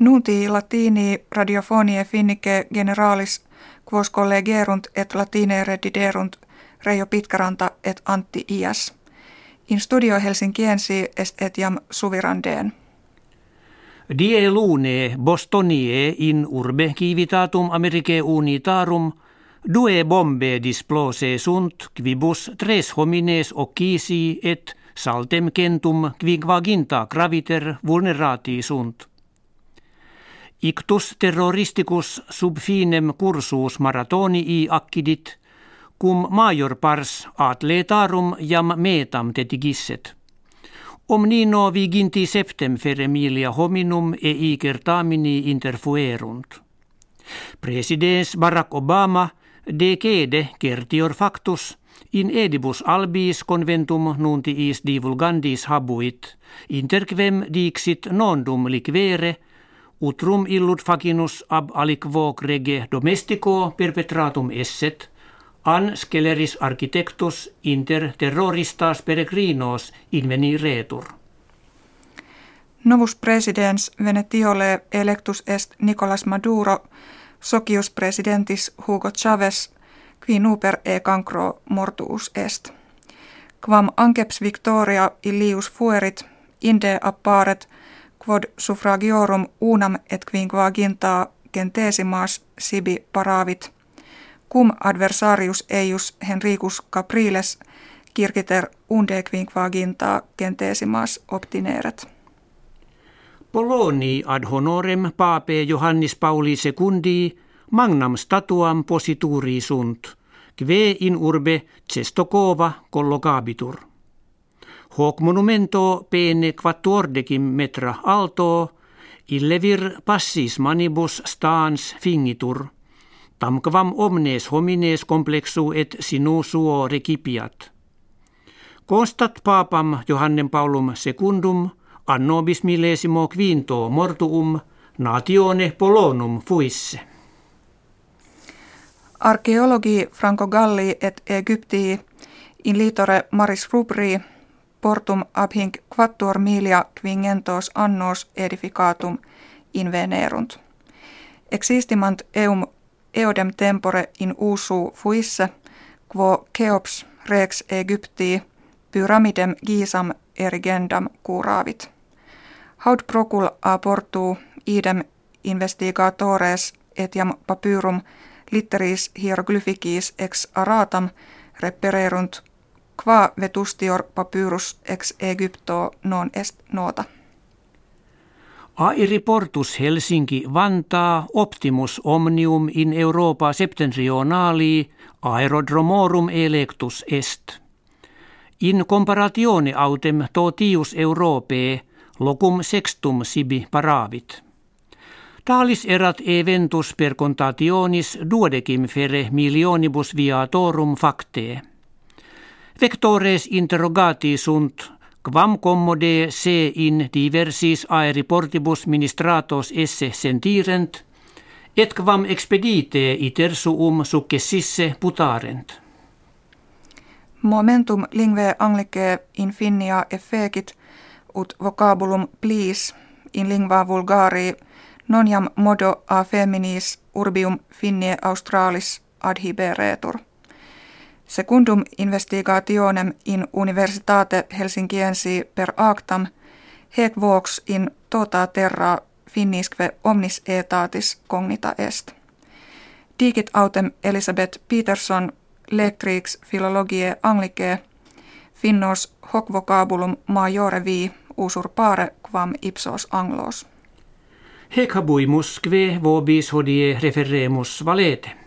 Nunti latini radiofonie finnike generalis quos collegerunt et latine rediderunt Reijo Pitkäranta et Antti Ias. In studio Helsinkiensi est etiam suvirandeen. Die lune Bostonie in urbe civitatum Americae unitarum due bombe displose sunt quibus tres homines occisi et saltem centum quigvaginta graviter vulnerati sunt. Ictus terroristicus sub finem cursus maratonii accidit, cum major pars atletarum jam metam tetigisset. Omnino viginti septem fer Emilia hominum e icertamini interfuerunt. Presidens Barack Obama decede certior factus in edibus albis conventum nuntiis divulgandis habuit, interquem dixit nondum liquere, utrum illud facinus ab aliquo rege domestico perpetratum esset, an sceleris architectus inter terroristas peregrinos inveniretur. Novus presidens Venetiole electus est Nicolas Maduro, socius presidentis Hugo Chavez, qui nuper e cancro mortuus est. Quam anceps victoria illius fuerit, inde apparet, quod suffragiorum unam et quinquaginta gentesimas sibi paravit – cum adversarius eius Henricus Capriles kirkiter unde quinquaginta gentesimas obtineret. Poloni ad honorem pape Johannis Pauli II magnam statuam posituri sunt, kve in urbe cestokova collocabitur. Hoc monumento pene quattuordecim metra alto, illevir passis manibus stans fingitur – tamkvam omnes homines complexu et sinu suo recipiat. Konstat papam Johannem Paulum secundum anno millesimo quinto mortuum natione polonum fuisse. Arkeologi Franco Galli et Egyptii in litore maris rubri portum abhink quattuor milia quingentos annos edificatum invenerunt. Existimant eum eodem tempore in usu fuisse, quo Keops rex Egyptii pyramidem gisam erigendam kuravit. Haud procul a portu idem investigatores etiam papyrum litteris hieroglyphicis ex aratam repererunt qua vetustior papyrus ex Egypto non est nota. Airi portus Helsinki Vantaa optimus omnium in Europa septentrionali aerodromorum electus est. In comparatione autem totius Europee locum sextum sibi paravit. Talis erat eventus per contationis duodecim fere milionibus viatorum factee. Vectores interrogati sunt Quam commode se in diversis aeriportibus ministratos esse sentirent, et quam expedite iter suum successisse putarent. Momentum lingve anglicae in finnia effecit ut vocabulum plis in lingua vulgari non jam modo a feminis urbium finnie australis adhiberetur. Secundum investigationem in Universitate Helsinkiensi per actam hec vox in tota terra finnisque omnis etatis cognita est. Digit autem Elisabeth Peterson lectrix philologiae anglicae finnos hoc vocabulum majore vi usurpare quam ipsos anglos. Hec habuimus kve vobis hodie referemus valete.